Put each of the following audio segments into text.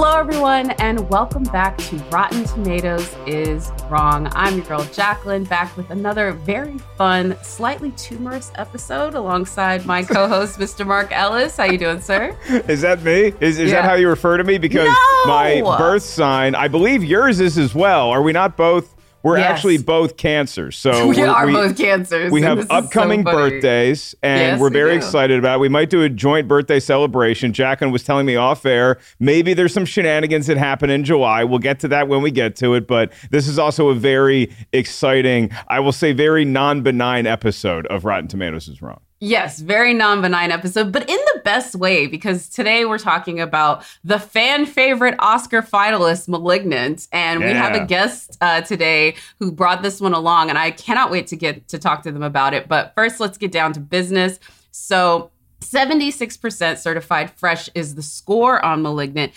Hello, everyone, and welcome back to Rotten Tomatoes is Wrong. I'm your girl Jacqueline, back with another very fun, slightly tumorous episode alongside my co-host, Mr. Mark Ellis. How you doing, sir? Is that me? Is, is Yeah. that how you refer to me? Because No! my birth sign, I believe yours is as well. Are we not both? We're Yes. actually both cancers. So we are both cancers. We have is so upcoming birthdays, and Yes, we're very do. excited about it. We might do a joint birthday celebration. Jacqueline was telling me off air. Maybe there's some shenanigans that happen in July. We'll get to that when we get to it. But this is also a very exciting, I will say, very non benign episode of Rotten Tomatoes is Wrong. Yes, very non benign episode, but in the best way because today we're talking about the fan favorite Oscar finalist, Malignant. And we have a guest uh, today who brought this one along, and I cannot wait to get to talk to them about it. But first, let's get down to business. So, 76% certified fresh is the score on Malignant.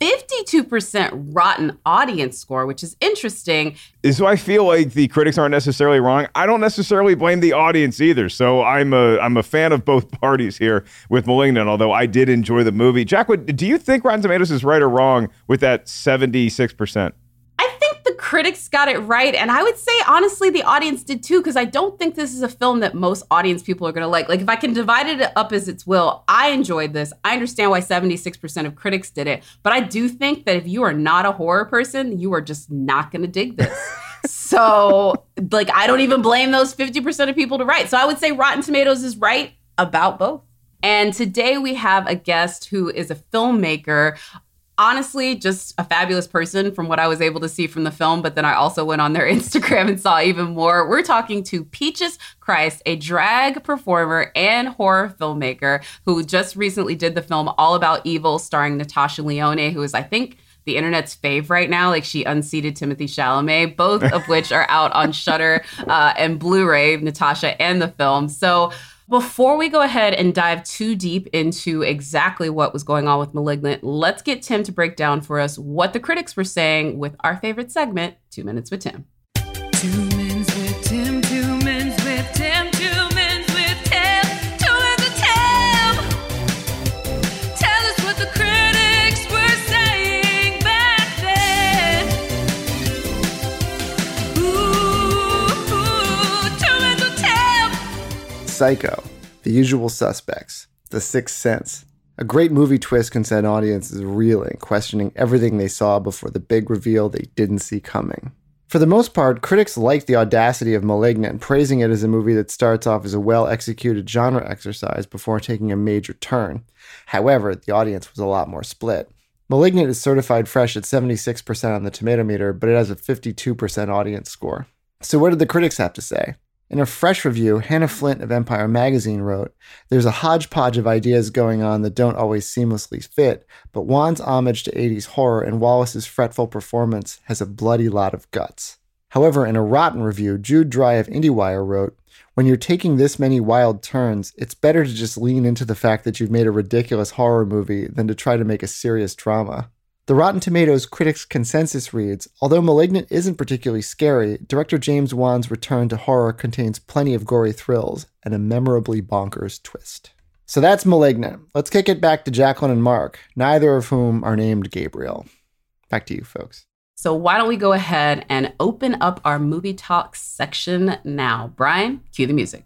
52% rotten audience score, which is interesting. So I feel like the critics aren't necessarily wrong. I don't necessarily blame the audience either. So I'm a I'm a fan of both parties here with *Malignant*. Although I did enjoy the movie. Jack, do you think Rotten Tomatoes is right or wrong with that 76 percent? I think the critics got it right. And I would say, honestly, the audience did too, because I don't think this is a film that most audience people are going to like. Like, if I can divide it up as its will, I enjoyed this. I understand why 76% of critics did it. But I do think that if you are not a horror person, you are just not going to dig this. so, like, I don't even blame those 50% of people to write. So I would say Rotten Tomatoes is right about both. And today we have a guest who is a filmmaker honestly just a fabulous person from what I was able to see from the film, but then I also went on their Instagram and saw even more. We're talking to Peaches Christ, a drag performer and horror filmmaker who just recently did the film All About Evil starring Natasha Lyonne, who is, I think, the internet's fave right now. Like she unseated Timothée Chalamet, both of which are out on Shudder uh, and Blu-ray, Natasha and the film. So before we go ahead and dive too deep into exactly what was going on with Malignant, let's get Tim to break down for us what the critics were saying with our favorite segment, Two Minutes with Tim. Two minutes Psycho, The Usual Suspects, The Sixth Sense. A great movie twist can send audiences reeling, questioning everything they saw before the big reveal they didn't see coming. For the most part, critics liked the audacity of Malignant, praising it as a movie that starts off as a well executed genre exercise before taking a major turn. However, the audience was a lot more split. Malignant is certified fresh at 76% on the tomato meter, but it has a 52% audience score. So, what did the critics have to say? In a fresh review, Hanna Flint of Empire Magazine wrote, There's a hodgepodge of ideas going on that don't always seamlessly fit, but Wan's homage to 80s horror and Wallis's fretful performance has a bloody lot of guts. However, in a rotten review, Jude Dry of IndieWire wrote, When you're taking this many wild turns, it's better to just lean into the fact that you've made a ridiculous horror movie than to try to make a serious drama. The Rotten Tomatoes critics' consensus reads Although Malignant isn't particularly scary, director James Wan's return to horror contains plenty of gory thrills and a memorably bonkers twist. So that's Malignant. Let's kick it back to Jacqueline and Mark, neither of whom are named Gabriel. Back to you, folks. So why don't we go ahead and open up our movie talk section now? Brian, cue the music.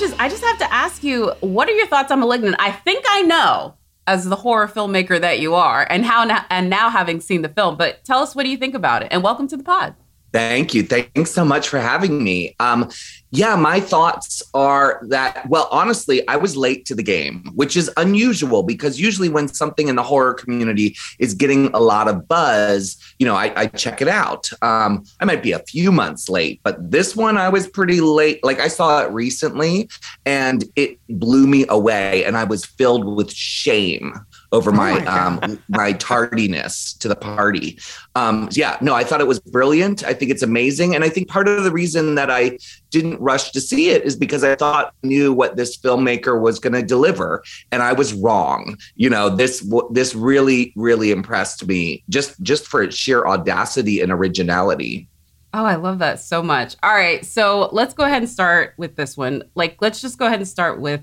Peaches, I just have to ask you, what are your thoughts on *Malignant*? I think I know, as the horror filmmaker that you are, and how and now having seen the film. But tell us, what do you think about it? And welcome to the pod. Thank you. Thanks so much for having me. Um, yeah, my thoughts are that, well, honestly, I was late to the game, which is unusual because usually when something in the horror community is getting a lot of buzz, you know, I, I check it out. Um, I might be a few months late, but this one I was pretty late. Like I saw it recently and it blew me away, and I was filled with shame over my, my um my tardiness to the party. Um yeah, no, I thought it was brilliant. I think it's amazing and I think part of the reason that I didn't rush to see it is because I thought I knew what this filmmaker was going to deliver and I was wrong. You know, this this really really impressed me just just for its sheer audacity and originality. Oh, I love that so much. All right, so let's go ahead and start with this one. Like, let's just go ahead and start with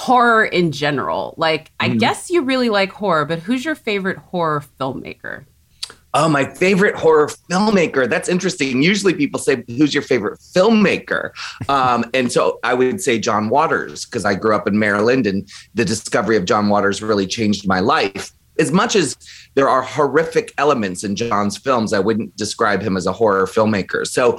horror in general. Like, I Mhm. guess you really like horror, but who's your favorite horror filmmaker? Oh, my favorite horror filmmaker. That's interesting. Usually people say, Who's your favorite filmmaker? Um, and so I would say John Waters, because I grew up in Maryland and the discovery of John Waters really changed my life. As much as there are horrific elements in John's films, I wouldn't describe him as a horror filmmaker. So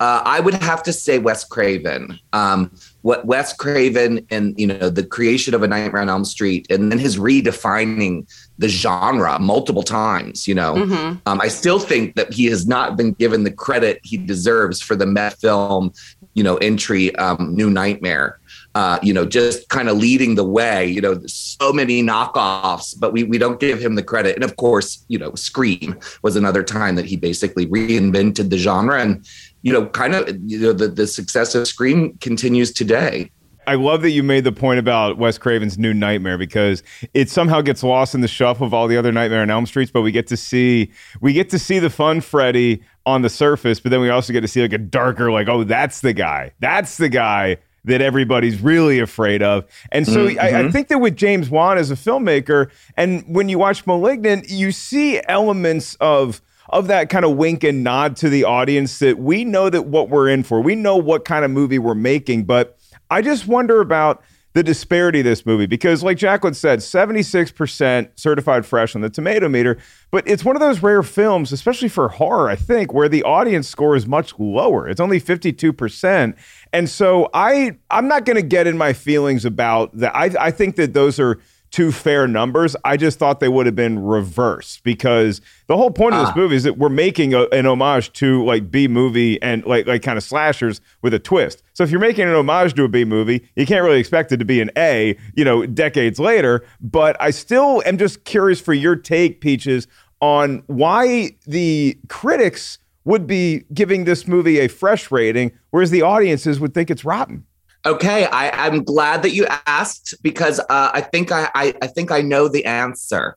uh, I would have to say Wes Craven. Um, what Wes Craven and you know the creation of A Nightmare on Elm Street, and then his redefining the genre multiple times. You know, Mhm. um, I still think that he has not been given the credit he deserves for the Met film, you know, entry, um, New Nightmare. Uh, you know, just kind of leading the way. You know, so many knockoffs, but we we don't give him the credit. And of course, you know, Scream was another time that he basically reinvented the genre, and you know, kind of you know the the success of Scream continues today. I love that you made the point about Wes Craven's New Nightmare because it somehow gets lost in the shuffle of all the other Nightmare on Elm Streets, but we get to see we get to see the fun Freddy on the surface, but then we also get to see like a darker, like, oh, that's the guy. That's the guy that everybody's really afraid of. And so I, I mm-hmm. think that with James Wan as a filmmaker, and when you watch Malignant, you see elements of of that kind of wink and nod to the audience that we know that what we're in for. We know what kind of movie we're making, but I just wonder about the disparity of this movie because, like Jacqueline said, 76% certified fresh on the tomato meter, but it's one of those rare films, especially for horror, I think, where the audience score is much lower. It's only 52%. And so I I'm not going to get in my feelings about that. I, I think that those are two fair numbers. I just thought they would have been reversed because the whole point of this Ah. movie is that we're making a, an homage to like B movie and like like kind of slashers with a twist. So if you're making an homage to a B movie, you can't really expect it to be an A, you know, decades later. But I still am just curious for your take, Peaches, on why the critics would be giving this movie a fresh rating, whereas the audiences would think it's rotten. Okay, I, I'm glad that you asked because uh, I think I, I I think I know the answer.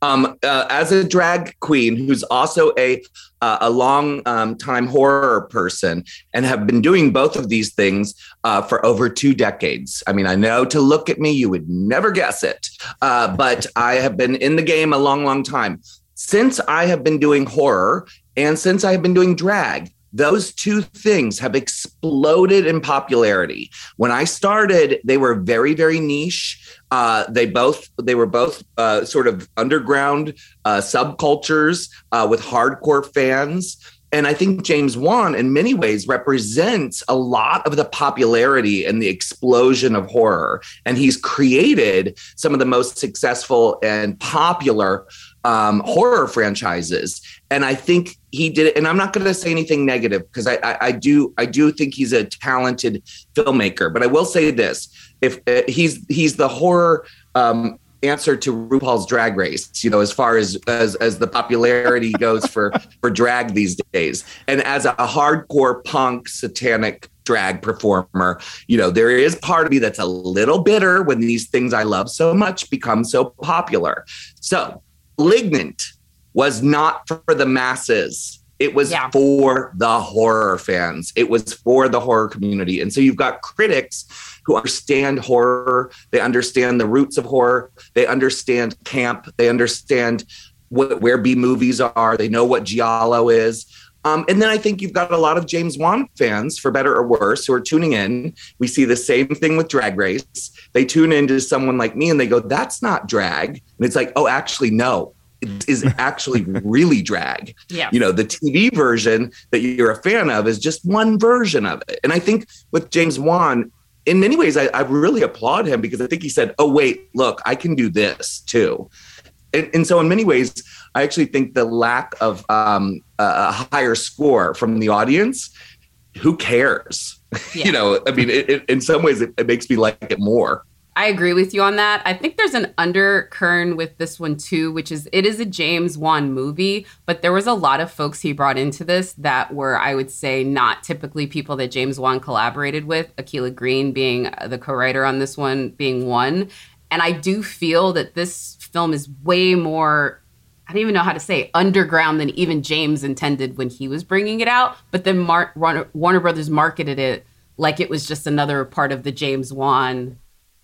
Um, uh, as a drag queen who's also a uh, a long um, time horror person and have been doing both of these things uh, for over two decades. I mean, I know to look at me, you would never guess it, uh, but I have been in the game a long, long time. Since I have been doing horror and since I have been doing drag, those two things have exploded in popularity. When I started, they were very, very niche. Uh, they both they were both uh, sort of underground uh, subcultures uh, with hardcore fans. And I think James Wan, in many ways, represents a lot of the popularity and the explosion of horror. And he's created some of the most successful and popular um, horror franchises. And I think he did it. And I'm not going to say anything negative because I, I, I do I do think he's a talented filmmaker. But I will say this: if uh, he's he's the horror um, answer to RuPaul's Drag Race, you know, as far as as as the popularity goes for for drag these days, and as a hardcore punk satanic drag performer, you know, there is part of me that's a little bitter when these things I love so much become so popular. So, Malignant was not for the masses. It was Yeah. for the horror fans. It was for the horror community. And so you've got critics who understand horror. They understand the roots of horror. They understand camp. They understand what, where B movies are. They know what giallo is. Um, and then I think you've got a lot of James Wan fans, for better or worse, who are tuning in. We see the same thing with Drag Race. They tune into someone like me and they go, "That's not drag," and it's like, "Oh, actually, no." It is actually really drag. Yeah. You know, the TV version that you're a fan of is just one version of it. And I think with James Wan, in many ways, I, I really applaud him because I think he said, "Oh, wait, look, I can do this too." And, and so, in many ways, I actually think the lack of um, a higher score from the audience, who cares? Yeah. you know, I mean, it, it, in some ways, it, it makes me like it more. I agree with you on that. I think there's an undercurrent with this one too, which is it is a James Wan movie, but there was a lot of folks he brought into this that were, I would say, not typically people that James Wan collaborated with. Akilah Green being the co-writer on this one, being one, and I do feel that this film is way more. I don't even know how to say it, underground than even James intended when he was bringing it out. But then Mar- Warner, Warner Brothers marketed it like it was just another part of the James Wan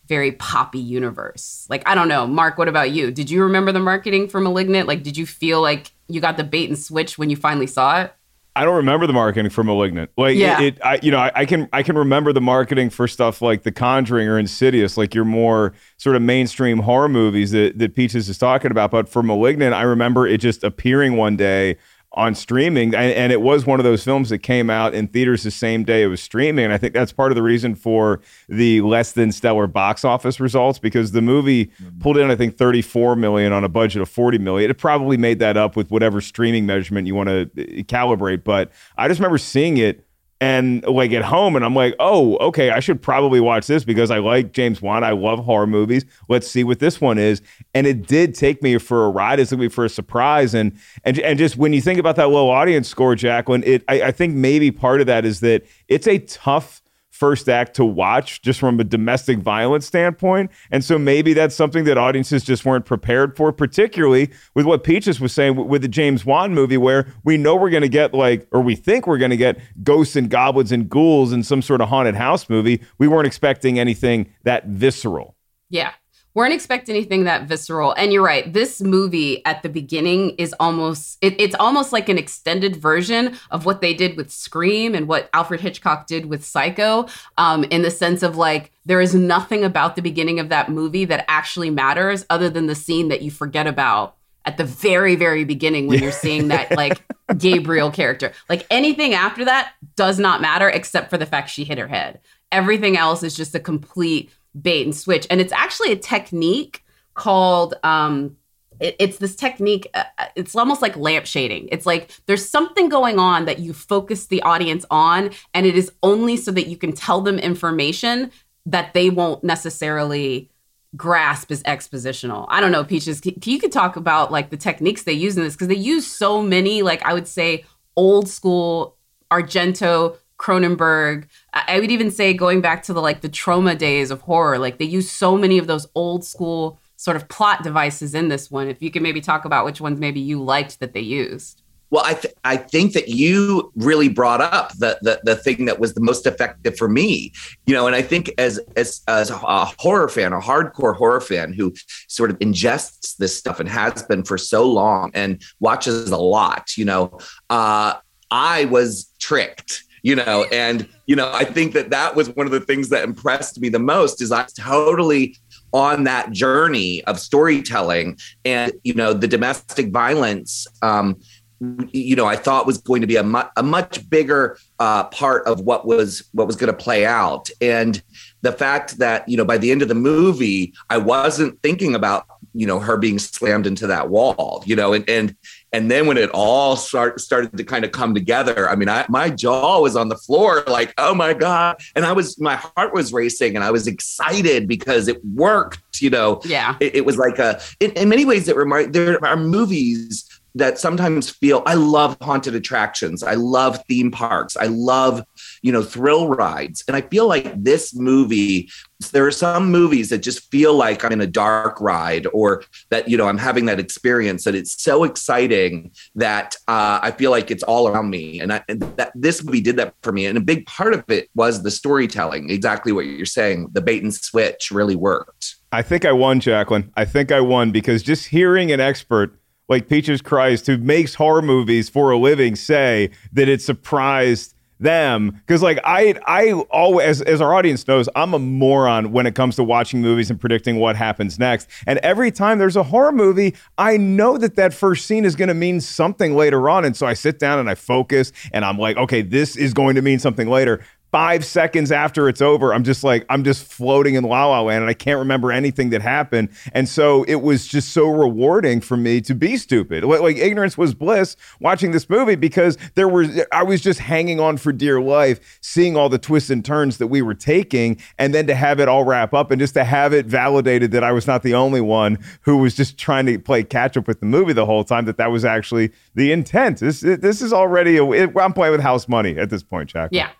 very poppy universe. Like, I don't know. Mark, what about you? Did you remember the marketing for Malignant? Like, did you feel like you got the bait and switch when you finally saw it? I don't remember the marketing for *Malignant*. Like Yeah. it, it I, you know, I, I can I can remember the marketing for stuff like *The Conjuring* or *Insidious*, like your more sort of mainstream horror movies that that Peaches is talking about. But for *Malignant*, I remember it just appearing one day on streaming, and, and it was one of those films that came out in theaters the same day it was streaming. And I think that's part of the reason for the less than stellar box office results because the movie mm-hmm. pulled in, I think, 34 million on a budget of 40 million. It probably made that up with whatever streaming measurement you want to uh, calibrate. But I just remember seeing it and like at home and I'm like, oh, okay, I should probably watch this because I like James Wan. I love horror movies. Let's see what this one is. And it did take me for a ride. It took me for a surprise. And and and just when you think about that low audience score, Jacqueline, it I, I think maybe part of that is that it's a tough first act to watch just from a domestic violence standpoint. And so maybe that's something that audiences just weren't prepared for, particularly with what Peaches was saying with the James Wan movie, where we know we're going to get like, or we think we're going to get ghosts and goblins and ghouls in some sort of haunted house movie. We weren't expecting anything that visceral. Yeah. Weren't expecting anything that visceral. And you're right. This movie at the beginning is almost it, it's almost like an extended version of what they did with Scream and what Alfred Hitchcock did with Psycho. Um, in the sense of like there is nothing about the beginning of that movie that actually matters other than the scene that you forget about at the very, very beginning when you're seeing that like Gabriel character. Like anything after that does not matter except for the fact she hit her head. Everything else is just a complete bait and switch. And it's actually a technique called um it- it's this technique uh, it's almost like lamp shading it's like there's something going on that you focus the audience on and it is only so that you can tell them information that they won't necessarily grasp as expositional. I don't know peaches you could talk about like the techniques they use in this? Because they use so many like i would say old school argento cronenberg I would even say going back to the like the Troma days of horror, like they use so many of those old school sort of plot devices in this one. If you can maybe talk about which ones maybe you liked that they used. Well, I th- I think that you really brought up the, the the thing that was the most effective for me, you know. And I think as as as a horror fan, a hardcore horror fan who sort of ingests this stuff and has been for so long and watches a lot, you know, uh, I was tricked, you know, and you know, I think that that was one of the things that impressed me the most is I totally on that journey of storytelling and you know the domestic violence um you know, I thought was going to be a, mu- a much bigger uh, part of what was what was going to play out, and the fact that you know by the end of the movie, I wasn't thinking about you know her being slammed into that wall, you know, and and and then when it all start, started to kind of come together, I mean, I, my jaw was on the floor, like, oh my god, and I was my heart was racing, and I was excited because it worked, you know. Yeah. It, it was like a in, in many ways it remind there are movies that sometimes feel I love haunted attractions. I love theme parks. I love, you know, thrill rides. And I feel like this movie, there are some movies that just feel like I'm in a dark ride or that, you know, I'm having that experience that it's so exciting that uh, I feel like it's all around me. And, I, and that this movie did that for me. And a big part of it was the storytelling, exactly what you're saying. The bait and switch really worked. I think I won, Jacqueline. I think I won because just hearing an expert like Peaches Christ, who makes horror movies for a living, say that it surprised them. Because like i i always as our audience knows i'm a moron when it comes to watching movies and predicting what happens next. And every time there's a horror movie i know that that first scene is going to mean something later on. And so i sit down and i focus and i'm like okay this is going to mean something later five seconds after it's over, I'm just like, I'm just floating in La La Land and I can't remember anything that happened. And so it was just so rewarding for me to be stupid. Like, ignorance was bliss watching this movie because there was, I was just hanging on for dear life, seeing all the twists and turns that we were taking. And then to have it all wrap up and just to have it validated that I was not the only one who was just trying to play catch up with the movie the whole time, that that was actually the intent. This, this is already, a, I'm playing with house money at this point, Jack. Yeah.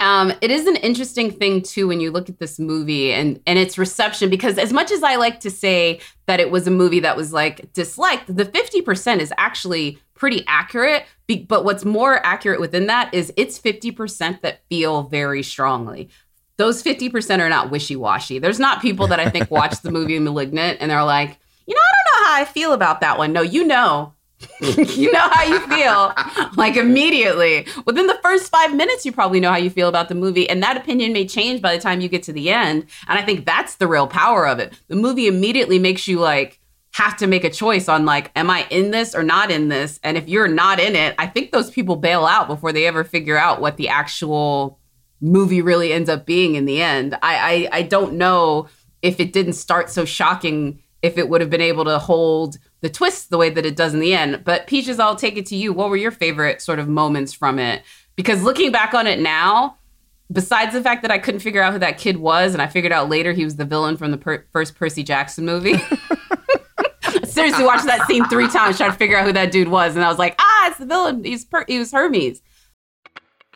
Um, it is an interesting thing too when you look at this movie and and its reception because as much as I like to say that it was a movie that was like disliked, the fifty percent is actually pretty accurate. Be- but what's more accurate within that is it's fifty percent that feel very strongly. Those fifty percent are not wishy washy. There's not people that I think watch the movie *Malignant* and they're like, you know, I don't know how I feel about that one. No, you know, you know how you feel like immediately. Within the first five minutes you probably know how you feel about the movie and that opinion may change by the time you get to the end and i think that's the real power of it. The movie immediately makes you like have to make a choice on like am i in this or not in this? And if you're not in it i think those people bail out before they ever figure out what the actual movie really ends up being in the end. I i, I don't know if it didn't start so shocking if it would have been able to hold the twist the way that it does in the end. But Peaches, I'll take it to you. What were your favorite sort of moments from it? Because looking back on it now, besides the fact that I couldn't figure out who that kid was, and I figured out later he was the villain from the per- first Percy Jackson movie. Seriously, watched that scene three times trying to figure out who that dude was, and I was like, ah, it's the villain. He's per- he was Hermes.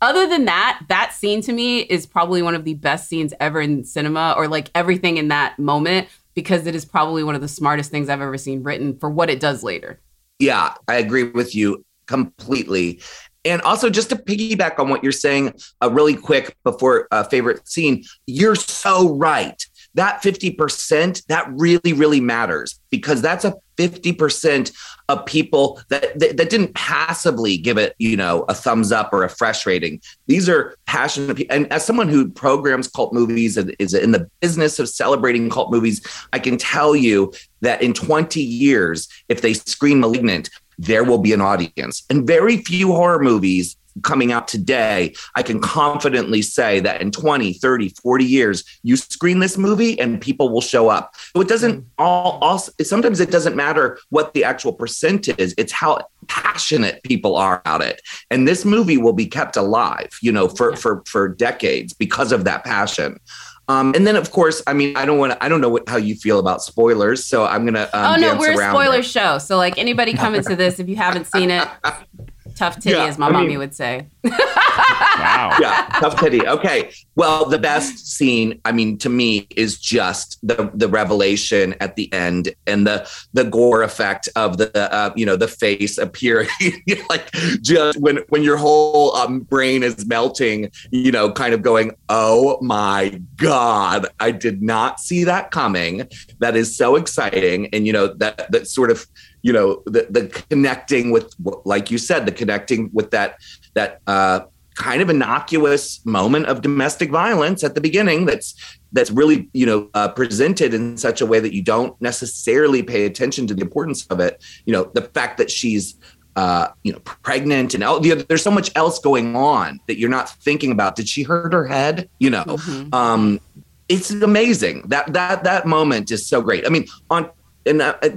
Other than that, that scene to me is probably one of the best scenes ever in cinema, or like everything in that moment, because it is probably one of the smartest things I've ever seen written for what it does later. Yeah, I agree with you completely. And also, just to piggyback on what you're saying, uh, really quick before uh, favorite scene, you're so right. That 50%, that really, really matters because that's a 50% of people that, that, that didn't passively give it, you know, a thumbs up or a fresh rating. These are passionate people. And as someone who programs cult movies and is in the business of celebrating cult movies, I can tell you that in 20 years, if they screen Malignant, there will be an audience. And very few horror movies coming out today, I can confidently say that in 20, 30, 40 years, you screen this movie and people will show up. So it doesn't all also sometimes it doesn't matter what the actual percent is, it's how passionate people are about it. And this movie will be kept alive, you know, for for for decades because of that passion. Um, and then, of course, I mean, I don't want to. I don't know what, how you feel about spoilers, so I'm gonna. Um, oh no, we're a spoiler show. So like anybody coming to this, if you haven't seen it, Tough titty, Yeah, as my I mommy mean- would say. Wow. yeah, tough titty. Okay. Well, the best scene, I mean, to me, is just the the revelation at the end and the the gore effect of the uh, you know the face appearing, like just when when your whole um, brain is melting, you know, kind of going, oh my god, I did not see that coming. That is so exciting, and you know that that sort of you know the the connecting with like you said the connecting with that that uh kind of innocuous moment of domestic violence at the beginning that's that's really you know uh, presented in such a way that you don't necessarily pay attention to the importance of it. You know the fact that she's uh, you know pregnant and all, there's so much else going on that you're not thinking about. Did she hurt her head? You know um it's amazing. That that that moment is so great. I mean on and uh, uh,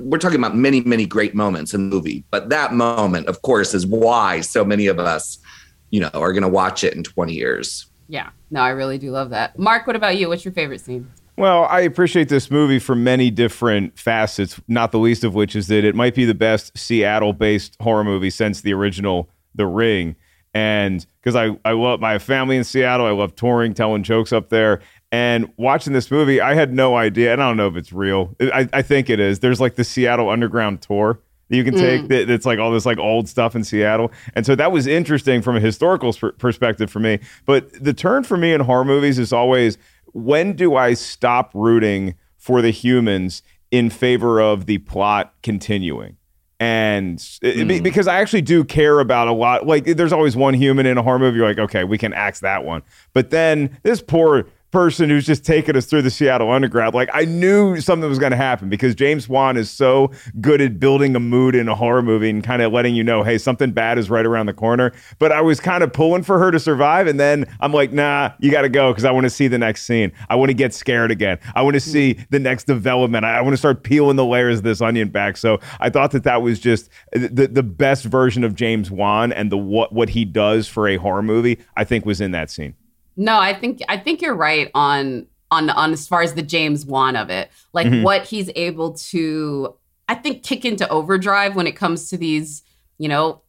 we're talking about many many great moments in the movie but that moment of course is why so many of us you know are going to watch it in 20 years Yeah. No, I really do love that. Mark, what about you? What's your favorite scene? Well, I appreciate this movie for many different facets, not the least of which is that it might be the best Seattle based horror movie since the original The Ring. And because I, I love my family in Seattle, I love touring, telling jokes up there. And watching this movie, I had no idea, and I don't know if it's real. I, I think it is. There's like the Seattle Underground tour that you can mm. take that, that's like all this like old stuff in Seattle. And so that was interesting from a historical sp- perspective for me. But the turn for me in horror movies is always when do I stop rooting for the humans in favor of the plot continuing? And it- be- mm. because I actually do care about a lot, like there's always one human in a horror movie. You're like, okay, we can axe that one. But then this poor person who's just taking us through the Seattle Underground, like I knew something was going to happen because James Wan is so good at building a mood in a horror movie and kind of letting you know, hey, something bad is right around the corner. But I was kind of pulling for her to survive, and then I'm like, nah, you got to go because I want to see the next scene. I want to get scared again. I want to hmm. see the next development. I, I want to start peeling the layers of this onion back. So I thought that that was just uh, the the best version of James Wan and the what what he does for a horror movie. I think was in that scene. No, I think I think you're right on on on as far as the James Wan of it. Like Mhm. what he's able to I think kick into overdrive when it comes to these, you know,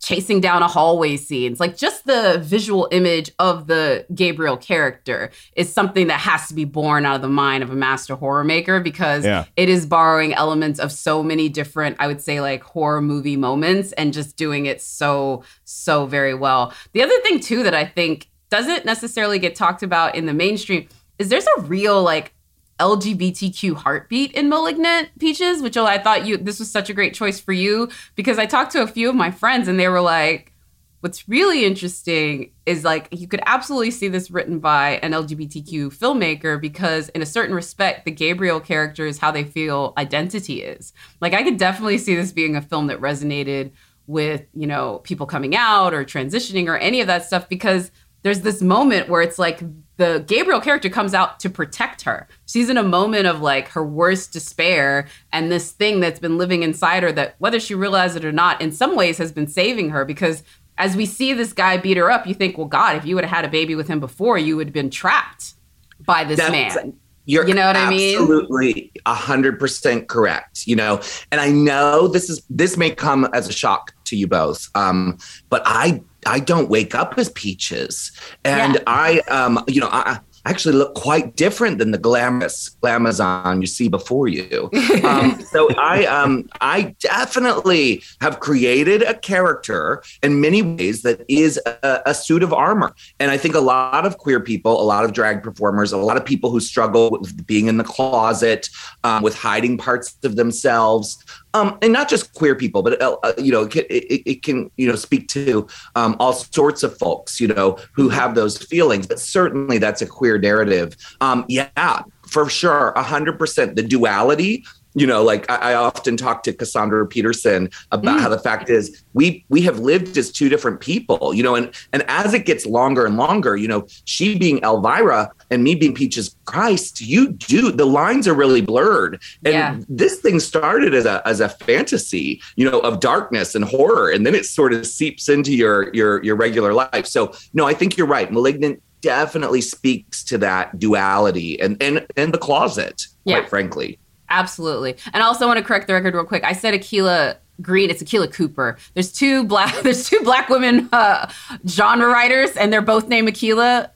chasing down a hallway scenes. Like just the visual image of the Gabriel character is something that has to be born out of the mind of a master horror maker because Yeah. it is borrowing elements of so many different, I would say, like horror movie moments and just doing it so, so very well. The other thing, too, that I think doesn't necessarily get talked about in the mainstream is there's a real, like, LGBTQ heartbeat in Malignant Peaches, which I thought you this was such a great choice for you because I talked to a few of my friends and they were like, what's really interesting is like you could absolutely see this written by an LGBTQ filmmaker because in a certain respect the Gabriel character is how they feel identity is. Like I could definitely see this being a film that resonated with, you know, people coming out or transitioning or any of that stuff because there's this moment where it's like the Gabriel character comes out to protect her. She's in a moment of like her worst despair and this thing that's been living inside her that whether she realizes it or not in some ways has been saving her because as we see this guy beat her up you think well god if you would have had a baby with him before you would have been trapped by this That's- man. You're You know what I mean? Absolutely, a hundred percent correct. You know, and I know this is this may come as a shock to you both, um, but I I don't wake up as peaches, and Yeah. I um you know I. Actually look quite different than the glamorous glamazon you see before you. Um, so I um I definitely have created a character in many ways that is a, a suit of armor. And I think a lot of queer people, a lot of drag performers, a lot of people who struggle with being in the closet, um, with hiding parts of themselves, um, and not just queer people, but uh, uh, you know, it, can- it, it can you know speak to um, all sorts of folks, you know, who have those feelings. But certainly, that's a queer narrative. Um, yeah, for sure, hundred percent. The duality. You know, like I, I often talk to Cassandra Peterson about how the fact is we we have lived as two different people. You know, and and as it gets longer and longer, you know, she being Elvira and me being Peaches Christ, you do the lines are really blurred. And Yeah. this thing started as a as a fantasy, you know, of darkness and horror, and then it sort of seeps into your your your regular life. So no, I think you're right. Malignant definitely speaks to that duality and and and the closet, quite Yeah. frankly. Absolutely. And I also want to correct the record real quick. I said Akilah Green. It's Akela Cooper. There's two black. There's two black women uh, genre writers, and they're both named Akila.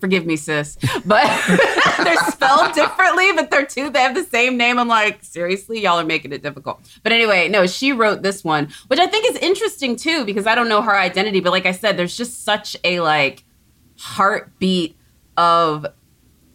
Forgive me, sis, but they're spelled differently. But they're two. They have the same name. I'm like, seriously, y'all are making it difficult. But anyway, no, she wrote this one, which I think is interesting too because I don't know her identity. But like I said, there's just such a like heartbeat of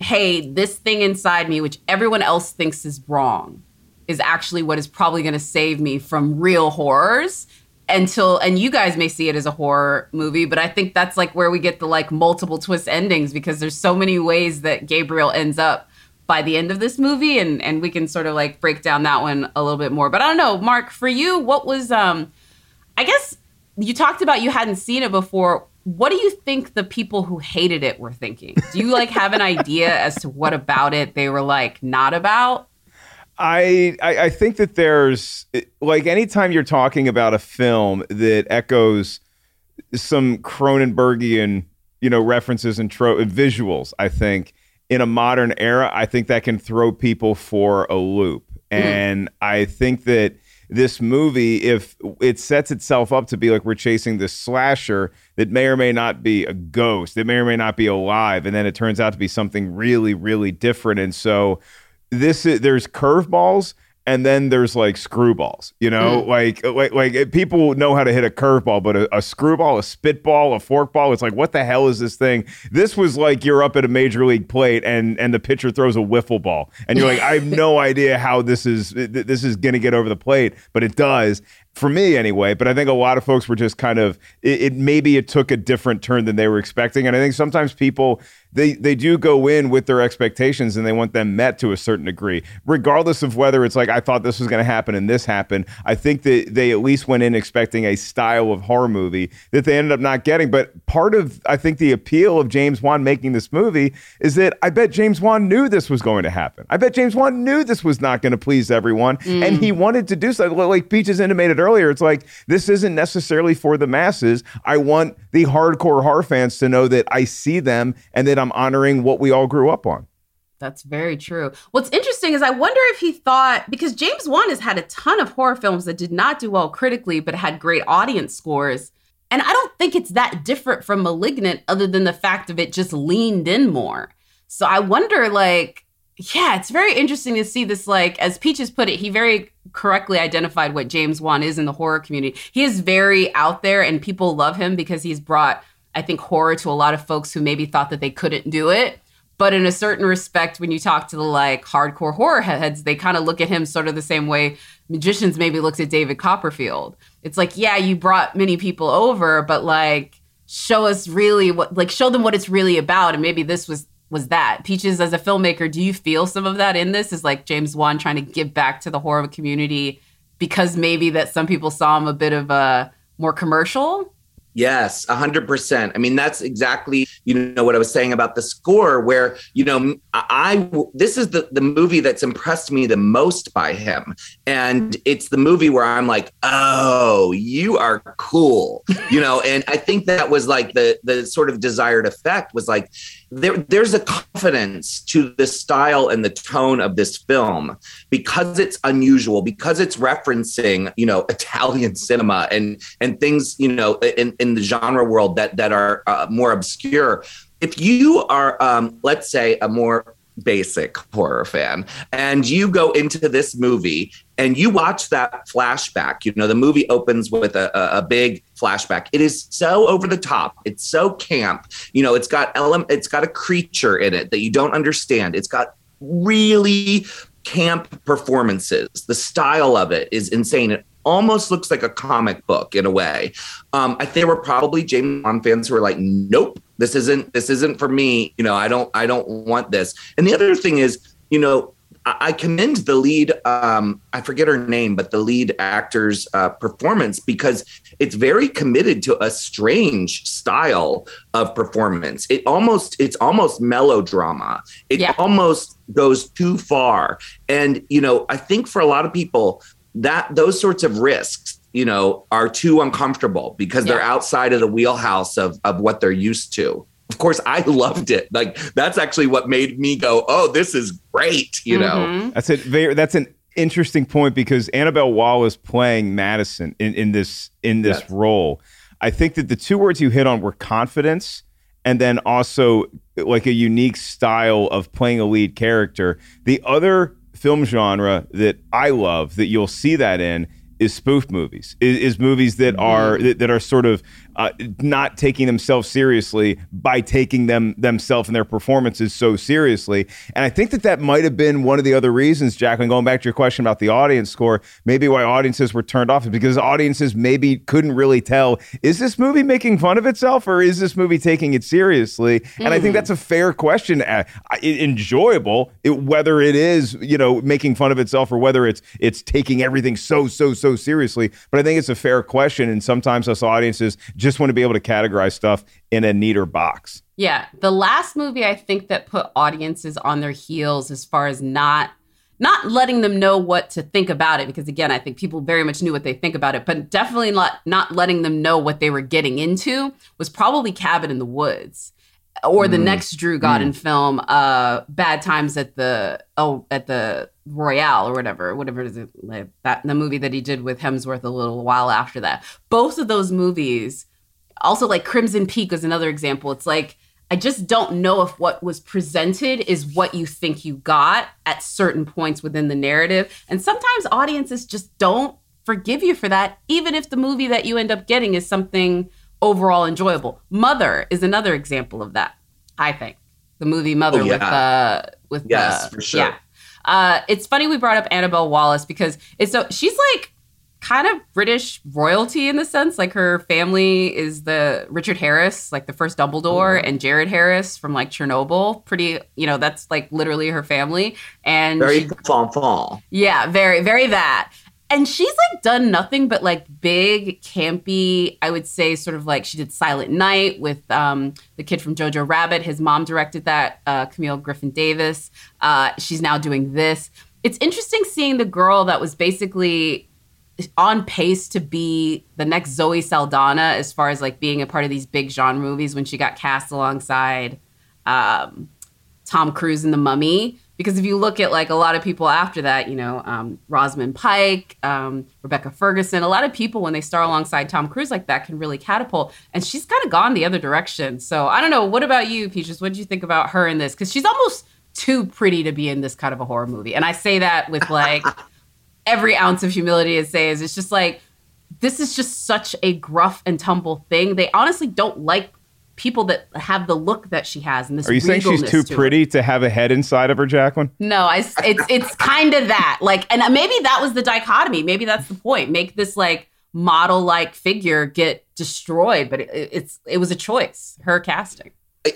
hey, this thing inside me, which everyone else thinks is wrong, is actually what is probably going to save me from real horrors until and you guys may see it as a horror movie but i think that's like where we get the like multiple twist endings because there's so many ways that gabriel ends up by the end of this movie and and we can sort of like break down that one a little bit more. But i don't know mark for you what was um i guess you talked about you hadn't seen it before what do you think the people who hated it were thinking? Do you like have an idea as to what about it they were like not about? I, I I think that there's like anytime you're talking about a film that echoes some Cronenbergian you know references and tro- visuals, I think in a modern era, I think that can throw people for a loop, hmm. and I think that this movie, if it sets itself up to be like we're chasing this slasher that may or may not be a ghost, that may or may not be alive, and then it turns out to be something really, really different, and so this is there's curveballs and then there's like screwballs you know? Mm. Like like like eh, people know how to hit a curveball but a, a screwball a spitball a forkball it's like what the hell is this thing? This was like you're up at a major league plate and and the pitcher throws a wiffle ball and you're like i have no idea how this is eh, th- this is gonna get over the plate but it does. For me anyway but i think a lot of folks were just kind of it, it maybe it took a different turn than they were expecting and i think sometimes people they they do go in with their expectations and they want them met to a certain degree. Regardless of whether it's like i thought this was going to happen and this happened i think that they at least went in expecting a style of horror movie that they ended up not getting. But part of i think the appeal of james wan making this movie is that i bet james wan knew this was going to happen. I bet james wan knew this was not going to please everyone and he mm. wanted to do something like peaches intimated earlier it's like this isn't necessarily for the masses. I want the hardcore horror fans to know that i see them and that i'm honoring what we all grew up on That's very true. What's interesting is I wonder if he thought because James Wan has had a ton of horror films that did not do well critically but had great audience scores. And I don't think it's that different from Malignant other than the fact of it just leaned in more. So I wonder like yeah, it's very interesting to see this like as Peaches put it, he very correctly identified what James Wan is in the horror community. He is very out there and people love him because he's brought I think horror to a lot of folks who maybe thought that they couldn't do it. But in a certain respect, when you talk to the like hardcore horror heads, they kind of look at him sort of the same way magicians maybe looked at David Copperfield. It's like, yeah, you brought many people over, but like show us really what like show them what it's really about. And maybe this was was that. Peaches, as a filmmaker, do you feel some of that in this? Is like James Wan trying to give back to the horror community because maybe that some people saw him a bit of a more commercial? Yes, a hundred percent. I mean, that's exactly you know what I was saying about the score, where you know I this is the the movie that's impressed me the most by him, and it's the movie where I'm like, oh, you are cool, you know, and I think that was like the the sort of desired effect was like there there's a confidence to the style and the tone of this film because it's unusual because it's referencing you know Italian cinema and and things you know in in the genre world that that are uh, more obscure. If you are um let's say a more basic horror fan. And you go into this movie and you watch that flashback. You know the movie opens with a, a, big flashback. It is so over the top. It's so camp. You know it's got element it's got a creature in it that you don't understand. It's got really camp performances. The style of it is insane. it almost looks like a comic book in a way um, I think there were probably James Wan fans who were like, "Nope, this isn't this isn't for me." You know, I don't I don't want this. And the other thing is, you know, I, I commend the lead. Um, I forget her name, but the lead actor's uh, performance because it's very committed to a strange style of performance. It almost it's almost melodrama. It Yeah. almost goes too far. And you know, I think for a lot of people that those sorts of risks you know are too uncomfortable because they're outside of the wheelhouse of of what they're used to of course i loved it like that's actually what made me go oh this is great you know Mhm. That's it. Very, that's an interesting point because Annabelle Wallis playing Madison in, in this in this Yes. role. I think that the two words you hit on were confidence and then also like a unique style of playing a lead character. The other film genre that I love that you'll see that in is spoof movies. Is, is movies that are that, that are sort of uh, not taking themselves seriously by taking them themselves and their performances so seriously. And I think that that might have been one of the other reasons, Jacqueline, going back to your question about the audience score, maybe why audiences were turned off is because audiences maybe couldn't really tell is this movie making fun of itself or is this movie taking it seriously? And I think that's a fair question. Uh, it- enjoyable, it, whether it is you know making fun of itself or whether it's it's taking everything so so so seriously. But I think it's a fair question, and sometimes us audiences just want to be able to categorize stuff in a neater box. Yeah, the last movie I think that put audiences on their heels as far as not not letting them know what to think about it because again, I think people very much knew what they think about it, but definitely not not letting them know what they were getting into was probably Cabin in the Woods or the next Drew Goddard film, uh, Bad Times at the oh at the Royale or whatever, whatever it is like that the movie that he did with Hemsworth a little while after that. Both of those movies also like crimson peak is another example. It's like i just don't know if what was presented is what you think you got at certain points within the narrative. And sometimes audiences just don't forgive you for that even if the movie that you end up getting is something overall enjoyable mother is another example of that i think the movie mother Oh, with yeah. uh with Yes, uh, for sure. yeah uh it's funny we brought up annabelle Wallis because it's so she's like kind of British royalty in the sense. Like her family is the Richard Harris, like the first Dumbledore, and Jared Harris from like Chernobyl. Pretty, you know, that's like literally her family. And Very she- fond yeah, very, very that. And she's like done nothing but like big, campy, I would say, sort of like she did Silent Night with um, the kid from Jojo Rabbit. His mom directed that, uh, Camille Griffin Davis. Uh, she's now doing this. It's interesting seeing the girl that was basically on pace to be the next Zoe Saldana as far as like being a part of these big genre movies when she got cast alongside um, Tom Cruise in The Mummy. Because if you look at like a lot of people after that, you know, um, Rosamund Pike, um, Rebecca Ferguson, a lot of people when they star alongside Tom Cruise like that can really catapult. And she's kind of gone the other direction. So I don't know. What about you, Peaches? What did you think about her in this? Because she's almost too pretty to be in this kind of a horror movie. And I say that with like every ounce of humility it says. It's just like this is just such a gruff and tumble thing. They honestly don't like people that have the look that she has and this. Are you saying she's too to her. pretty to have a head inside of her, Jacqueline? No, I, it's it's kind of that. Like, and maybe that was the dichotomy. Maybe that's the point. Make this like model like figure get destroyed, but it, it's it was a choice. Her casting.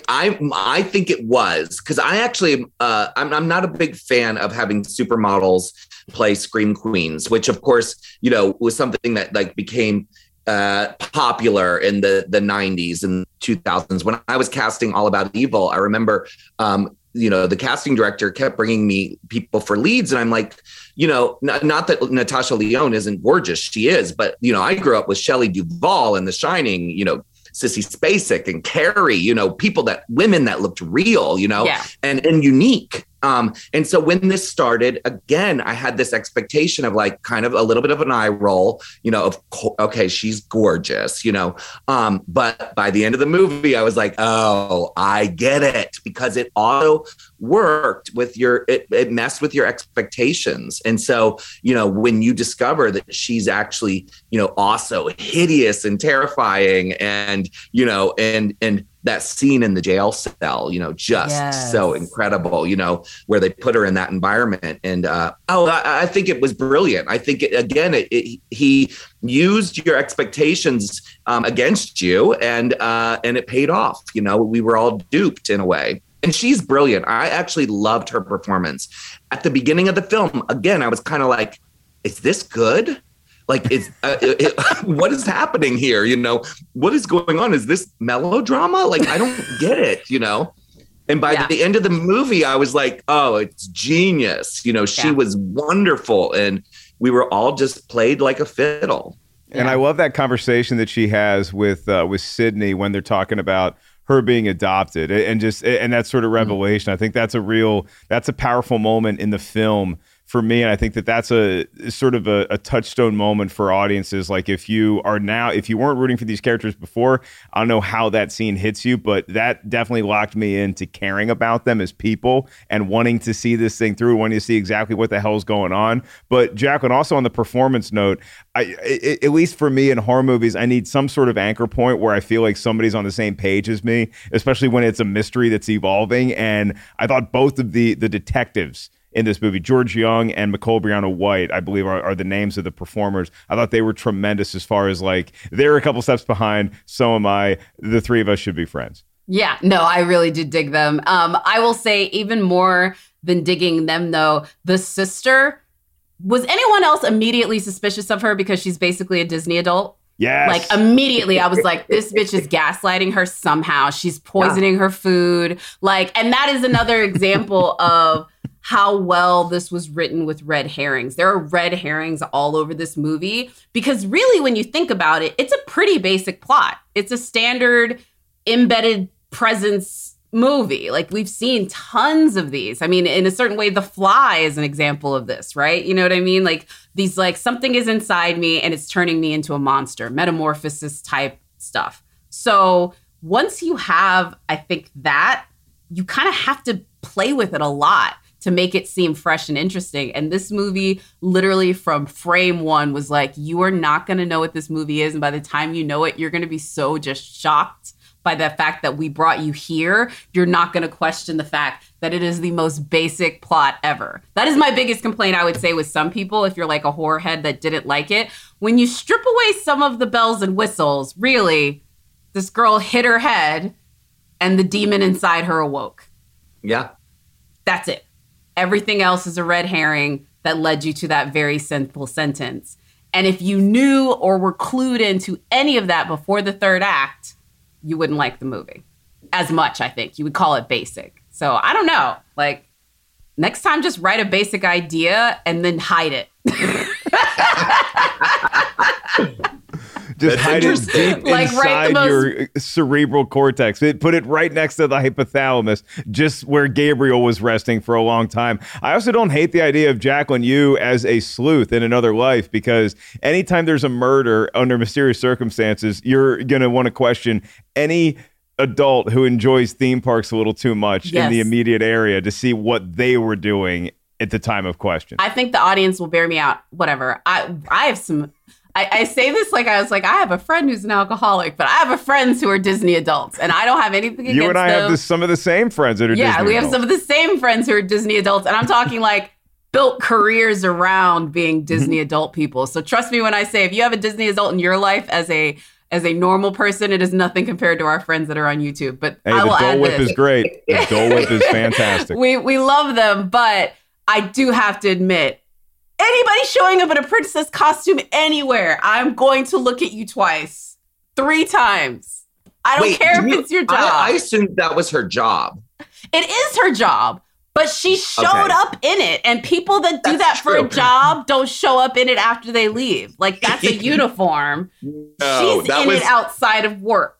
I I think it was because I actually uh, I'm I'm not a big fan of having supermodels play scream queens, which of course you know was something that like became uh, popular in the the 90s and 2000s when I was casting All About Evil. I remember um, you know the casting director kept bringing me people for leads, and I'm like, you know, n- not that Natasha Lyonne isn't gorgeous, she is, but you know I grew up with Shelley Duvall and The Shining, you know. Sissy Spacek and Carrie, you know, people that women that looked real, you know, Yeah. and and unique. Um, and so when this started, again, I had this expectation of like kind of a little bit of an eye roll, you know, of co- okay, she's gorgeous, you know. Um, but by the end of the movie, I was like, oh, I get it because it auto worked with your it, it messed with your expectations. And so, you know, when you discover that she's actually, you know, also hideous and terrifying and, you know, and and that scene in the jail cell, you know, just Yes. so incredible, you know, where they put her in that environment. And uh, oh, I, I think it was brilliant. I think it, again, it, it, he used your expectations um, against you, and uh, and it paid off. You know, we were all duped in a way. And she's brilliant. I actually loved her performance at the beginning of the film. Again, I was kind of like, "Is this good?" Like, is uh, it, what is happening here? You know, what is going on? Is this melodrama? Like, I don't get it. You know. And by Yeah. the end of the movie, I was like, "Oh, it's genius!" You know, she Yeah. was wonderful, and we were all just played like a fiddle. And I love that conversation that she has with uh, with Sydney when they're talking about her being adopted and just and that sort of mm-hmm. revelation. I think that's a real that's a powerful moment in the film for me and i think that that's a sort of a, a, touchstone moment for audiences. Like if you are now if you weren't rooting for these characters before i don't know how that scene hits you but that definitely locked me into caring about them as people and wanting to see this thing through wanting to see exactly what the hell's going on. But jacqueline also on the performance note I, I, at least for me in horror movies i need some sort of anchor point where i feel like somebody's on the same page as me especially when it's a mystery that's evolving. And i thought both of the the detectives in this movie. George Young and Nicole Brianna White, I believe, are, are, the names of the performers. I thought they were tremendous as far as like they're a couple steps behind. So am I. The three of us should be friends. Yeah, no, I really did dig them. Um, I will say even more than digging them though, the sister. Was anyone else immediately suspicious of her because she's basically a Disney adult? Yes. Like immediately I was like, this bitch is gaslighting her somehow. She's poisoning yeah. her food. Like, and that is another example of how well this was written with red herrings. There are red herrings all over this movie because really when you think about it, it's a pretty basic plot. It's a standard embedded presence movie. Like we've seen tons of these. I mean, in a certain way, The Fly is an example of this, right? You know what I mean? Like these, like something is inside me and it's turning me into a monster, metamorphosis type stuff. So once you have, I think that you kind of have to play with it a lot to make it seem fresh and interesting. And this movie, literally from frame one, was like, you are not going to know what this movie is. And by the time you know it, you're going to be so just shocked by the fact that we brought you here, you're not going to question the fact that it is the most basic plot ever. That is my biggest complaint, I would say, with some people, if you're like a horror head that didn't like it. When you strip away some of the bells and whistles, really, this girl hit her head and the demon inside her awoke. Yeah. That's it. Everything else is a red herring that led you to that very simple sentence. And if you knew or were clued into any of that before the third act, you wouldn't like the movie as much, I think. You would call it basic. So I don't know. Like, next time, just write a basic idea and then hide it. just hide it deep like, inside most- your cerebral cortex. It, put it right next to the hypothalamus, just where Gabriel was resting for a long time. I also don't hate the idea of Jacqueline you as a sleuth in another life because anytime there's a murder under mysterious circumstances, you're going to want to question any adult who enjoys theme parks a little too much yes. in the immediate area to see what they were doing at the time of question. I think the audience will bear me out. Whatever. I I have some I, I, say this like I was like, I have a friend who's an alcoholic, but I have a friends who are Disney adults, and I don't have anything against You and I them. have some of the same friends that are yeah, Disney we have adults. some of the same friends who are Disney adults, and I'm talking like built careers around being Disney mm-hmm. adult people. So trust me when I say if you have a Disney adult in your life as a as a normal person, it is nothing compared to our friends that are on YouTube. But hey, I will the Dole Whip this. is great. The Dole Whip is fantastic. we we love them, but I do have to admit anybody showing up in a princess costume anywhere, I'm going to look at you twice, three times. I don't Wait, care if you, it's your job. I, I assumed that was her job. It is her job, but she showed okay. up in it. And people that do that's that for true. a job don't show up in it after they leave. Like that's a uniform. No, She's in was, it outside of work.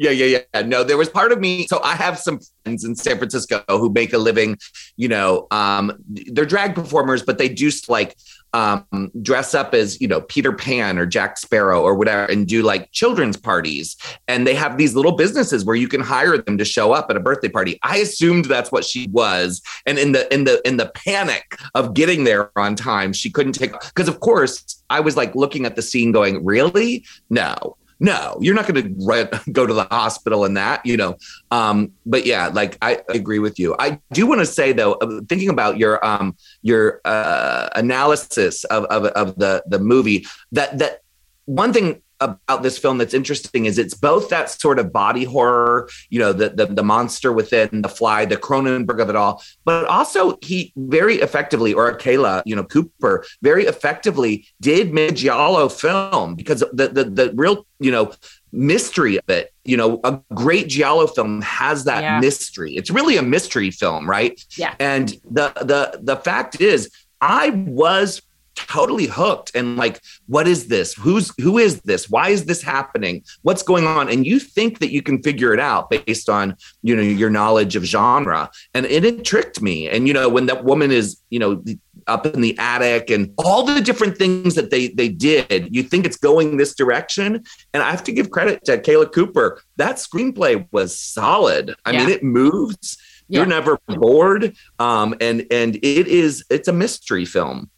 Yeah, yeah, yeah. No, there was part of me. So I have some friends in San Francisco who make a living, you know, um, they're drag performers, but they do like um, dress up as, you know, Peter Pan or Jack Sparrow or whatever and do like children's parties. And they have these little businesses where you can hire them to show up at a birthday party. I assumed that's what she was. And in the in the in the panic of getting there on time, she couldn't take because of course I was like looking at the scene going, really? No, no, you're not going to go to the hospital in that, you know. Um, but yeah, like I agree with you. I do want to say though, uh, thinking about your um, your uh, analysis of, of of the the movie, that that one thing about this film that's interesting is it's both that sort of body horror, you know, the, the the monster within the fly, the Cronenberg of it all, but also he very effectively, or Akela, you know, Cooper, very effectively did make giallo film because the the the real, you know, mystery of it. You know, a great giallo film has that Yeah. mystery. It's really a mystery film, right? Yeah. And the the the fact is, I was totally hooked and like what is this who's who is this why is this happening what's going on and you think that you can figure it out based on you know your knowledge of genre and it, it tricked me and you know when that woman is you know up in the attic and all the different things that they they did. You think it's going this direction, and I have to give credit to Akela Cooper. That screenplay was solid. I mean, it moves. Yeah. You're never bored, um, and and it is it's a mystery film.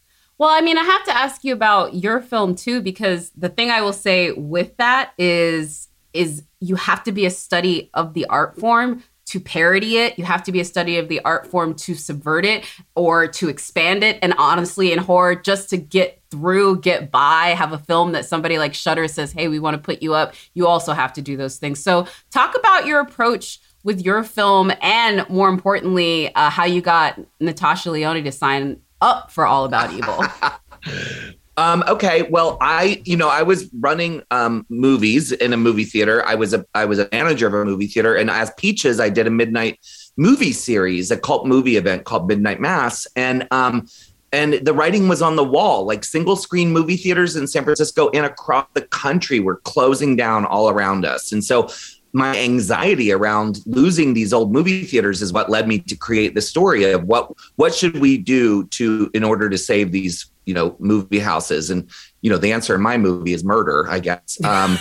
Well, I mean, I have to ask you about your film too, because the thing I will say with that is is you have to be a study of the art form to parody it. You have to be a study of the art form to subvert it or to expand it. And honestly, in horror, just to get through, get by, have a film that somebody like Shudder says, "Hey, we want to put you up." You also have to do those things. So, talk about your approach with your film, and more importantly, uh, how you got Natasha Lyonne to sign up for All About Evil. Um, okay, well, I, you know, I was running um, movies in a movie theater. I was a, I was a manager of a movie theater, and as Peaches, I did a midnight movie series, a cult movie event called Midnight Mass, and um, and the writing was on the wall. Like single screen movie theaters in San Francisco and across the country were closing down all around us, and so my anxiety around losing these old movie theaters is what led me to create the story of what what should we do to in order to save these you know movie houses? And you know the answer in my movie is murder i guess. Um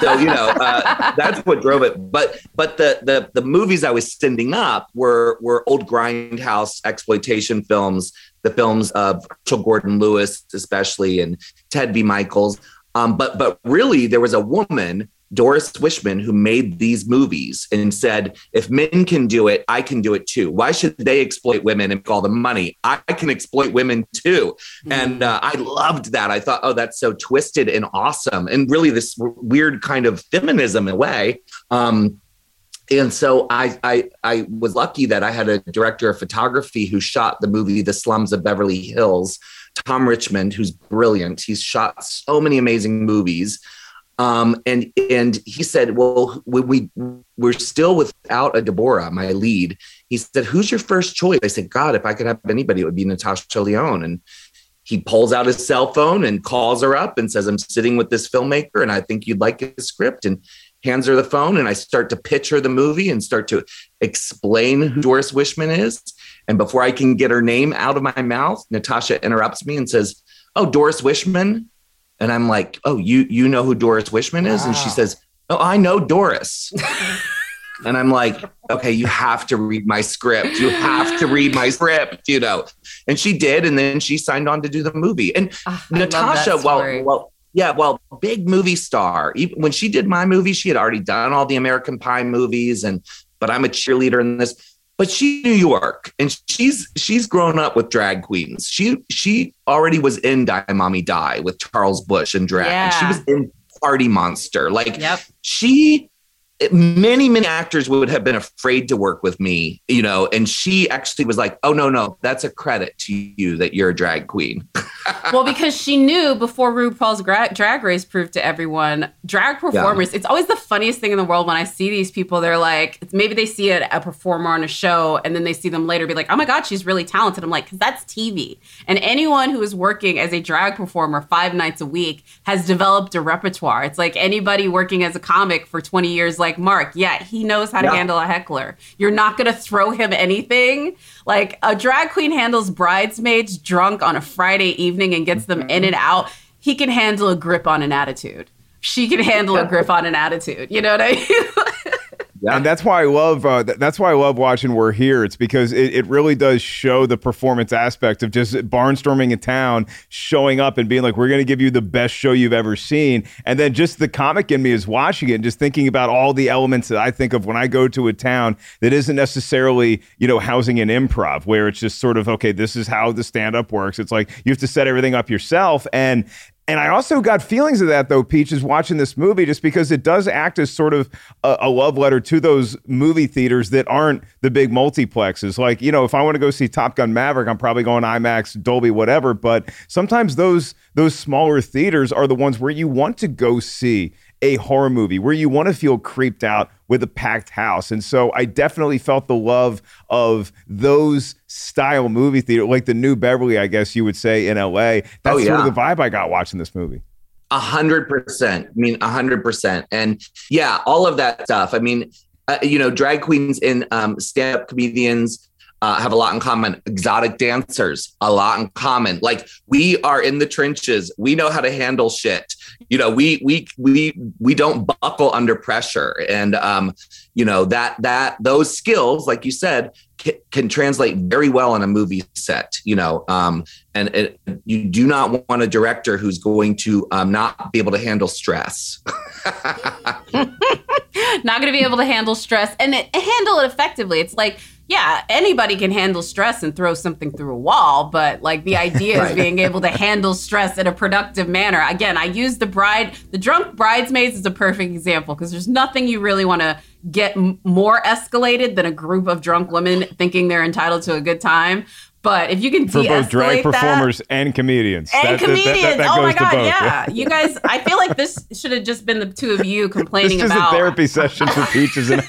so you know uh, that's what drove it. But but the the the movies i was sending up were were old grindhouse exploitation films the films of Herschell Gordon Lewis especially and Ted V. Mikels. Um but but really there was a woman Doris Wishman, who made these movies and said, if men can do it, I can do it too. Why should they exploit women and make all the money? I can exploit women too. And uh, I loved that. I thought, oh, that's so twisted and awesome. And really, this w- weird kind of feminism in a way. Um, and so I, I I was lucky that I had a director of photography who shot the movie The Slums of Beverly Hills, Tom Richmond, who's brilliant. He's shot so many amazing movies. Um, and and he said, well, we, we we're still without a Deborah, my lead. He said, who's your first choice? I said, God, if I could have anybody, it would be Natasha Lyonne. And he pulls out his cell phone and calls her up and says, I'm sitting with this filmmaker and I think you'd like his script. And hands her the phone and I start to pitch her the movie and start to explain who Doris Wishman is. And before I can get her name out of my mouth, Natasha interrupts me and says, "Oh, Doris Wishman." And I'm like, "Oh, you you know who Doris Wishman is?" And she says, "Oh, I know Doris." and I'm like, "Okay, you have to read my script. You have to read my script, you know." And she did and then she signed on to do the movie. And that Natasha, well, well, yeah, well, big movie star. Even when she did my movie, she had already done all the American Pie movies, and but I'm a cheerleader in this. But she's New York, and she's she's grown up with drag queens. She she already was in Die Mommy Die with Charles Busch and drag. And She was in Party Monster. Like Yep. she many many actors would have been afraid to work with me you know and she actually was like oh no no that's a credit to you that you're a drag queen well, because she knew before RuPaul's gra- Drag Race proved to everyone, drag performers. It's always the funniest thing in the world when I see these people. They're like, maybe they see a, a performer on a show, and then they see them later be like, "Oh my god, she's really talented." I'm like, because that's TV, and anyone who is working as a drag performer five nights a week has developed a repertoire. It's like anybody working as a comic for 20 years, like Mark. Yeah, he knows how to Yeah. handle a heckler. You're not gonna throw him anything. Like a drag queen handles bridesmaids drunk on a Friday evening and gets them in and mm-hmm. out. He can handle a grip on an attitude. She can handle a grip on an attitude. You know what I mean? And that's why I love. Uh, th- that's why I love watching We're Here. It's because it, it really does show the performance aspect of just barnstorming a town, showing up and being like, "We're going to give you the best show you've ever seen." And then just the comic in me is watching it and just thinking about all the elements that I think of when I go to a town that isn't necessarily, you know, housing an improv where it's just sort of okay. This is how the stand up works. It's like you have to set everything up yourself and. And I also got feelings of that though, Peach, is watching this movie just because it does act as sort of a, a love letter to those movie theaters that aren't the big multiplexes. Like, you know, if I want to go see Top Gun Maverick, I'm probably going IMAX, Dolby, whatever. But sometimes those those smaller theaters are the ones where you want to go see a horror movie, where you want to feel creeped out with a packed house. And so I definitely felt the love of those style movie theater, like the New Beverly, I guess you would say in LA. That's Oh, sort of the vibe I got watching this movie. A hundred percent. I mean, a hundred percent. And yeah, all of that stuff. I mean, uh, you know, drag queens and um, stand-up comedians uh, have a lot in common. Exotic dancers, a lot in common. Like we are in the trenches. We know how to handle shit. You know, we we we we don't buckle under pressure, and um, you know that that those skills, like you said, can, can translate very well on a movie set. You know, um, and it, you do not want a director who's going to um, not be able to handle stress. not going to be able to handle stress and it, handle it effectively. It's like, yeah, anybody can handle stress and throw something through a wall, but like the idea is being able to handle stress in a productive manner. Again, I use the bride, the drunk bridesmaids is a perfect example because there's nothing you really want to get m- more escalated than a group of drunk women thinking they're entitled to a good time. But if you can For both drag de-escalate that- performers and comedians. and That- that- that- comedians. that- that oh my god, yeah. You guys, I feel like this should have just been the two of you This complaining is about a therapy session for Peaches and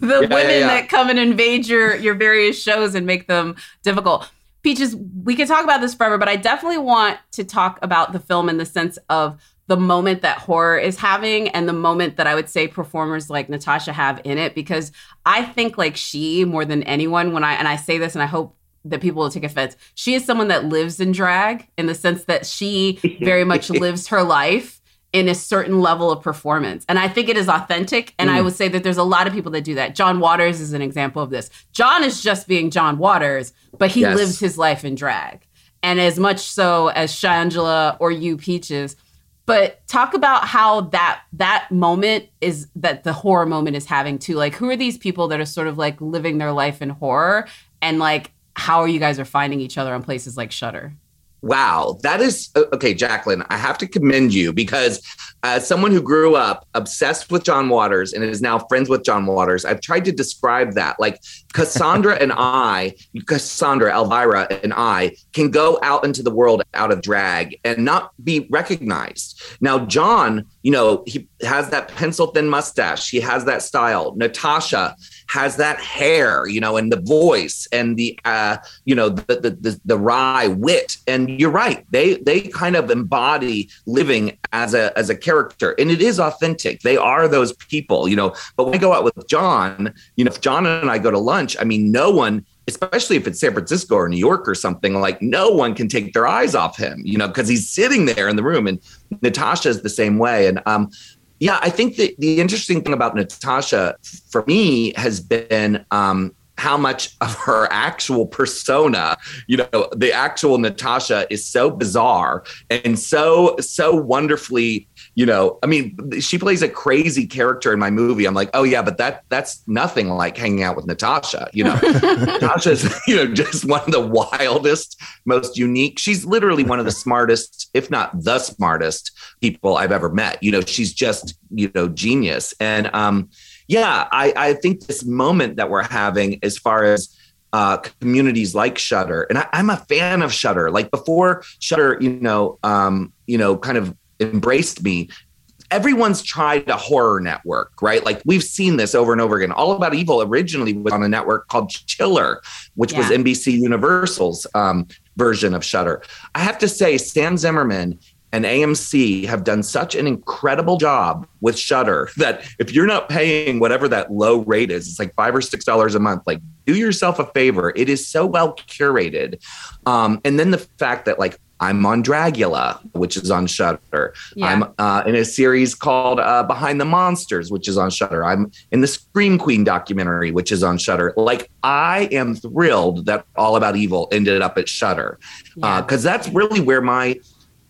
the Yeah, women yeah, that come and invade your your various shows and make them difficult. Peaches, we could talk about this forever, but I definitely want to talk about the film in the sense of the moment that horror is having and the moment that I would say performers like Natasha have in it because I think like she more than anyone when I and I say this and I hope that people will take offense. She is someone that lives in drag in the sense that she very much lives her life in a certain level of performance. And I think it is authentic. And Mm. I would say that there's a lot of people that do that. John Waters is an example of this. John is just being John Waters, but he Yes. lives his life in drag. And as much so as Shangela or you, Peaches. But talk about how that that moment is that the horror moment is having too. Like, who are these people that are sort of like living their life in horror, and like how are you guys are finding each other on places like Shudder? Wow, that is uh, okay, Jacqueline. I have to commend you because as someone who grew up obsessed with John Waters and is now friends with John Waters, I've tried to describe that. Like Cassandra and I, Cassandra, Elvira, and I can go out into the world out of drag and not be recognized. Now, John, you know, he has that pencil thin mustache, he has that style. Natasha has that hair, you know, and the voice and the uh, you know, the the the, the wry wit. And you're right. They they kind of embody living as a as a character. And it is authentic. They are those people, you know. But when I go out with John, you know, if John and I go to lunch, I mean, no one especially if it's San Francisco or New York or something, like no one can take their eyes off him, you know, because he's sitting there in the room. And Natasha's the same way. And um, yeah, I think that the interesting thing about Natasha for me has been um, how much of her actual persona, you know, the actual Natasha is so bizarre and so, so wonderfully, you know, I mean, she plays a crazy character in my movie. I'm like, oh yeah, but that that's nothing like hanging out with Natasha, you know. Natasha's, you know, just one of the wildest, most unique. She's literally one of the smartest, if not the smartest people I've ever met. You know, she's just, you know, genius. And um, yeah, I, I think this moment that we're having as far as uh, communities like Shudder, and I, I'm a fan of Shudder. Like before Shudder, you know, um, you know, kind of embraced me. Everyone's tried a horror network, right? Like we've seen this over and over again. All About Evil originally was on a network called Chiller, which was NBC Universal's um, version of Shudder. I have to say, Sam Zimmerman and AMC have done such an incredible job with Shudder that if you're not paying whatever that low rate is, it's like five or six dollars a month. Like, do yourself a favor. It is so well curated, um, and then the fact that like I'm on Dragula, which is on Shudder. Yeah. I'm uh, in a series called uh, Behind the Monsters, which is on Shudder. I'm in the Scream Queen documentary, which is on Shudder. Like, I am thrilled that All About Evil ended up at Shudder Yeah. because that's really where my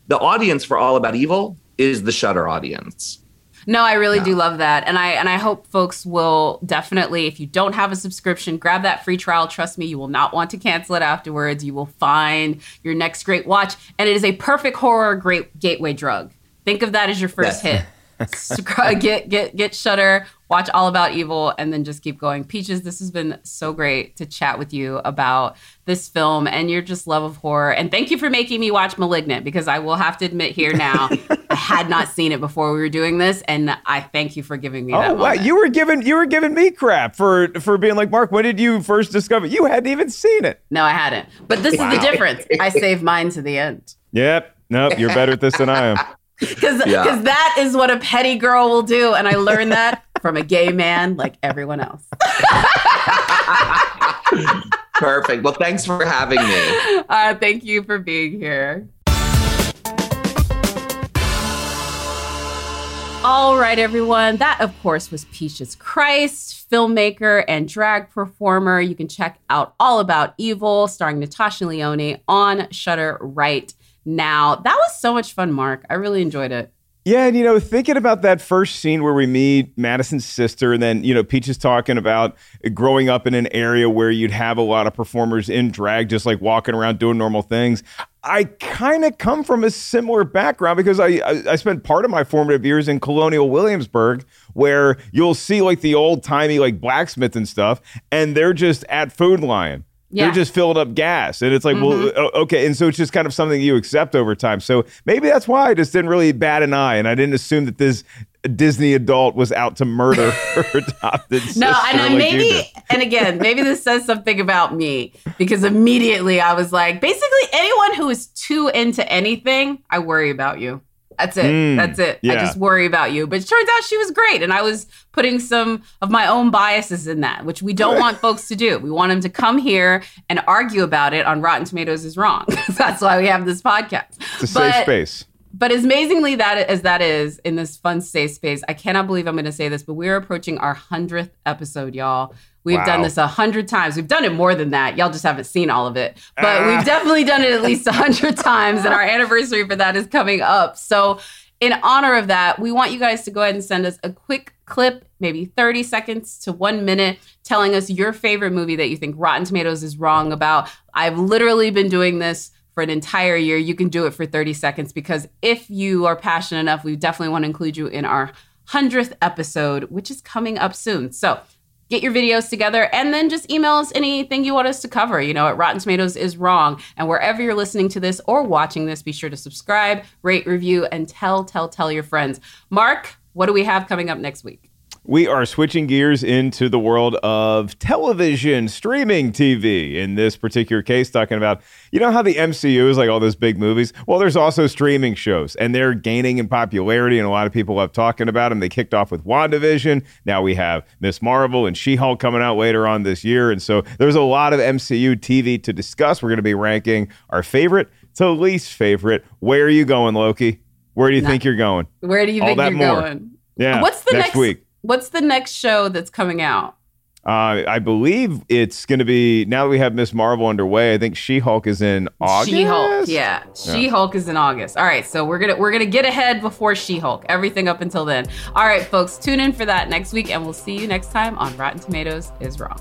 the audience for All About Evil is the Shudder audience. No, I really do love that. And I and I hope folks will definitely if you don't have a subscription, grab that free trial. Trust me, you will not want to cancel it afterwards. You will find your next great watch and it is a perfect horror great gateway drug. Think of that as your first Yes. hit. Scr- uh, get get get Shudder, watch All About Evil, and then just keep going. Peaches, this has been so great to chat with you about this film and your just love of horror. And thank you for making me watch *Malignant* because I will have to admit here now, I had not seen it before we were doing this, and I thank you for giving me oh, that. Oh wow! moment. You were giving you were giving me crap for for being like Mark. When did you first discover? You hadn't even seen it. no, I hadn't. But this is the difference. I saved mine to the end Yep. Nope. You're better at this than I am. Because Yeah. that is what a petty girl will do, and I learned that from a gay man like everyone else. Perfect. Well, thanks for having me. Uh, thank you for being here. All right, everyone. That, of course, was Peaches Christ, filmmaker and drag performer. You can check out All About Evil, starring Natasha Lyonne, on Shudder right now. That was so much fun, Mark. I really enjoyed it. Yeah, and you know, thinking about that first scene where we meet Madison's sister, and then you know, Peach is talking about growing up in an area where you'd have a lot of performers in drag, just like walking around doing normal things. I kind of come from a similar background because I, I I spent part of my formative years in Colonial Williamsburg, where you'll see like the old timey like blacksmith and stuff, and they're just at Food Lion. Yeah. They're just filling up gas. And it's like, well, mm-hmm. okay. And so it's just kind of something you accept over time. So maybe that's why I just didn't really bat an eye. And I didn't assume that this Disney adult was out to murder her adopted sister. No, and like maybe, and again, maybe this says something about me because immediately I was like, basically, anyone who is too into anything, I worry about you. That's it. Mm, That's it. I just worry about you. But it turns out she was great. And I was putting some of my own biases in that, which we don't want folks to do. We want them to come here and argue about it on Rotten Tomatoes is wrong. That's why we have this podcast. It's a safe space. but as amazingly that as that is in this fun safe space, I cannot believe I'm going to say this, but we're approaching our hundredth episode, y'all. We've Wow. done this a hundred times. We've done it more than that. Y'all just haven't seen all of it, but Ah. we've definitely done it at least a hundred times, and our anniversary for that is coming up. So, in honor of that, we want you guys to go ahead and send us a quick clip, maybe 30 seconds to one minute, telling us your favorite movie that you think Rotten Tomatoes is wrong about. I've literally been doing this for an entire year. You can do it for 30 seconds because if you are passionate enough, we definitely want to include you in our 100th episode, which is coming up soon. So, get your videos together and then just email us anything you want us to cover. You know, at Rotten Tomatoes is wrong. And wherever you're listening to this or watching this, be sure to subscribe, rate, review, and tell, tell, tell your friends. Mark, what do we have coming up next week? We are switching gears into the world of television, streaming TV. In this particular case, talking about, you know, how the MCU is like all those big movies? Well, there's also streaming shows, and they're gaining in popularity, and a lot of people love talking about them. They kicked off with WandaVision. Now we have Miss Marvel and She Hulk coming out later on this year. And so there's a lot of MCU TV to discuss. We're going to be ranking our favorite to least favorite. Where are you going, Loki? Where do you think you're going? Where do you All think that you're more. going? Yeah. What's the next, next, week? What's the next show that's coming out? Uh, I believe it's going to be now that we have Miss Marvel underway. I think She Hulk is in August. She Hulk, yeah. She Hulk is in August. All right, so we're gonna we're gonna get ahead before She Hulk. Everything up until then. All right, folks, tune in for that next week, and we'll see you next time on Rotten Tomatoes is Wrong.